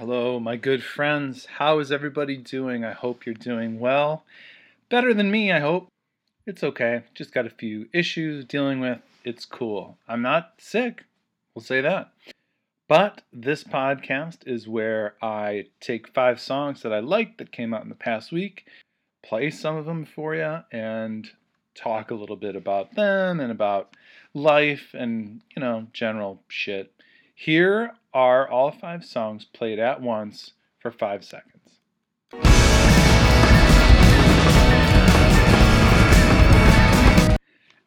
Hello, my good friends. How is everybody doing? I hope you're doing well. Better than me, I hope. It's okay. Just got a few issues dealing with. It's cool. I'm not sick. We'll say that. But this podcast is where I take five songs that I like that came out in the past week, play some of them for you, and talk a little bit about them and about life and, you know, general shit. Here are all five songs played at once for five seconds.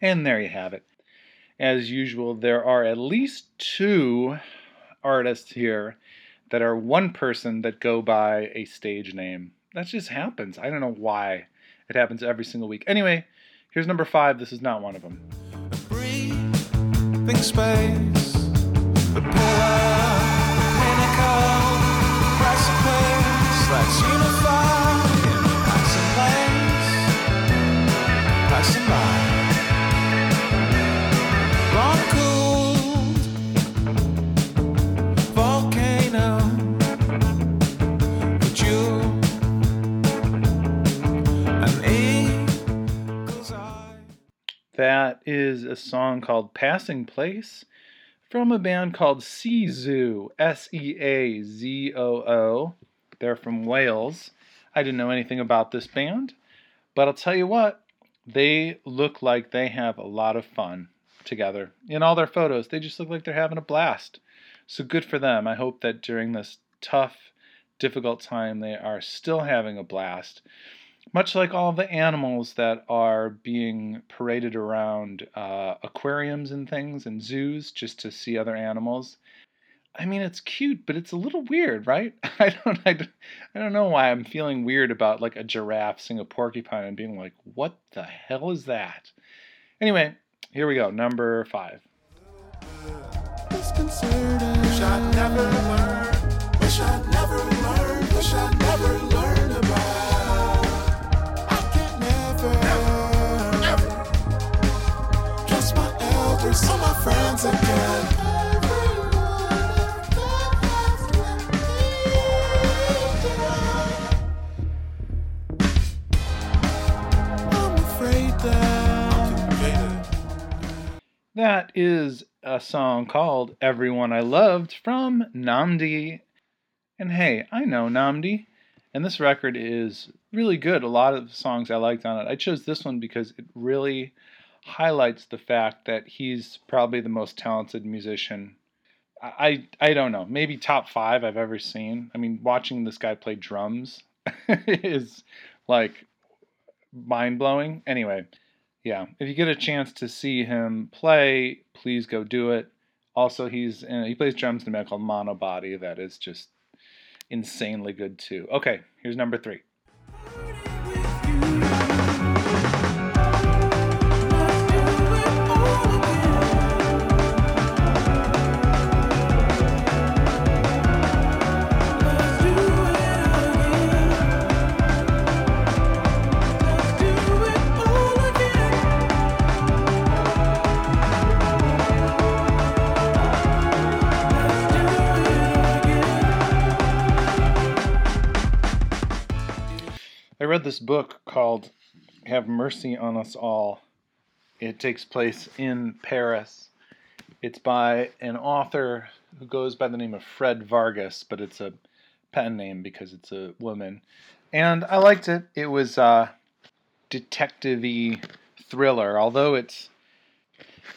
And there you have it. As usual, there are at least two artists here that are one person that go by a stage name. That just happens. I don't know why. It happens every single week. Anyway, here's number five. This is not one of them. Is a song called Passing Place from a band called Seazoo, S E A Z O O. They're from Wales. I didn't know anything about this band, but I'll tell you what, they look like they have a lot of fun together. In all their photos, they just look like they're having a blast. So good for them. I hope that during this tough, difficult time, they are still having a blast much like all the animals that are being paraded around uh, aquariums and things and zoos just to see other animals. I mean, it's cute, but it's a little weird, right? I don't, I don't, I don't know why I'm feeling weird about like a giraffe seeing a porcupine and being like, what the hell is that? Anyway, here we go. Number five. Wish I'd never learned. Wish I'd never learned. Wish I'd never learned my friends again. That is a song called Everyone I Loved from Nnamdi. And hey, I know Nnamdi, and this record is really good. A lot of the songs I liked on it. I chose this one because it really highlights the fact that he's probably the most talented musician. I, I, don't know, maybe top five I've ever seen. I mean, watching this guy play drums is like mind blowing. Anyway, yeah, if you get a chance to see him play, please go do it. Also, he's in, he plays drums in a band called Monobody that is just insanely good too. Okay, here's number three. Read this book called Have Mercy on Us All. It takes place in Paris. It's by an author who goes by the name of Fred Vargas, but it's a pen name because it's a woman. And I liked it. It was a detective-y thriller, although it's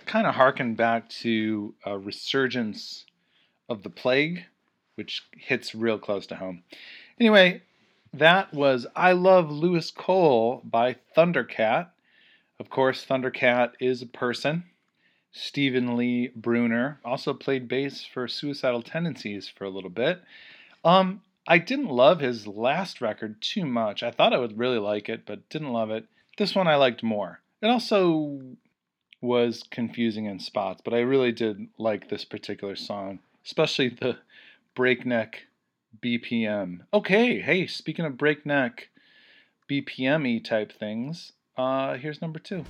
kind of harkened back to a resurgence of the plague, which hits real close to home. Anyway, that was I Love Louis Cole by Thundercat. Of course, Thundercat is a person. Stephen Lee Bruner also played bass for Suicidal Tendencies for a little bit. Um, I didn't love his last record too much. I thought I would really like it, but didn't love it. This one I liked more. It also was confusing in spots, but I really did like this particular song, especially the breakneck BPM. Okay, hey, speaking of breakneck BPM y type things, uh, here's number two.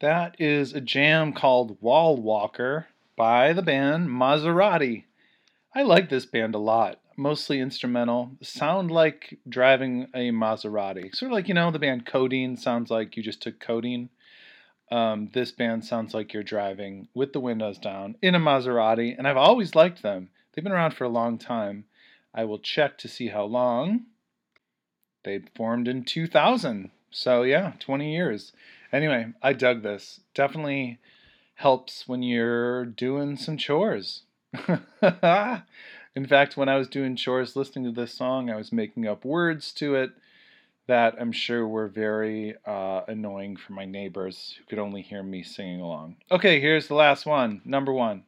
That is a jam called Wall Walker by the band Maserati. I like this band a lot. Mostly instrumental. Sound like driving a Maserati. Sort of like, you know, the band Codeine sounds like you just took codeine. Um, this band sounds like you're driving with the windows down in a Maserati, and I've always liked them. They've been around for a long time. I will check to see how long. They formed in 2000. So, yeah, 20 years. Anyway, I dug this. Definitely helps when you're doing some chores. In fact, when I was doing chores listening to this song, I was making up words to it that I'm sure were very uh, annoying for my neighbors who could only hear me singing along. Okay, here's the last one, number one.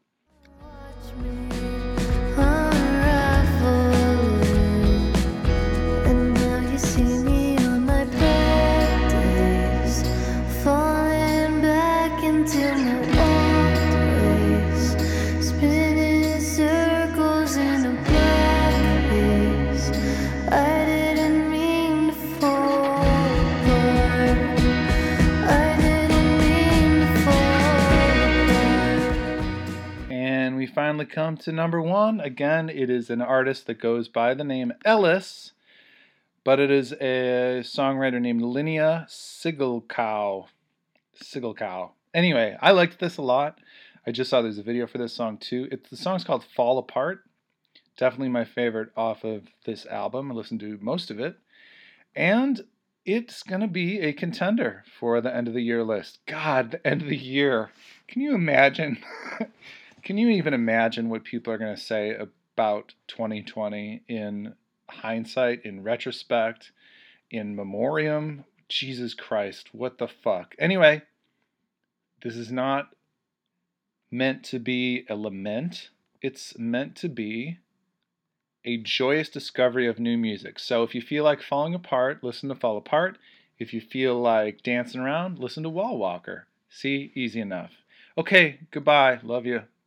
Finally come to number one. Again, it is an artist that goes by the name Ellis, but it is a songwriter named Linnea Siggelkow. Siggelkow. Anyway, I liked this a lot. I just saw there's a video for this song too. It's the song's called Fall Apart. Definitely my favorite off of this album. I listened to most of it. And it's going to be a contender for the end of the year list. God, the end of the year. Can you imagine? Can you even imagine what people are going to say about 2020 in hindsight, in retrospect, in memoriam? Jesus Christ, what the fuck? Anyway, this is not meant to be a lament, it's meant to be a joyous discovery of new music. So if you feel like falling apart, listen to Fall Apart. If you feel like dancing around, listen to Wall Walker. See, easy enough. Okay, goodbye. Love you.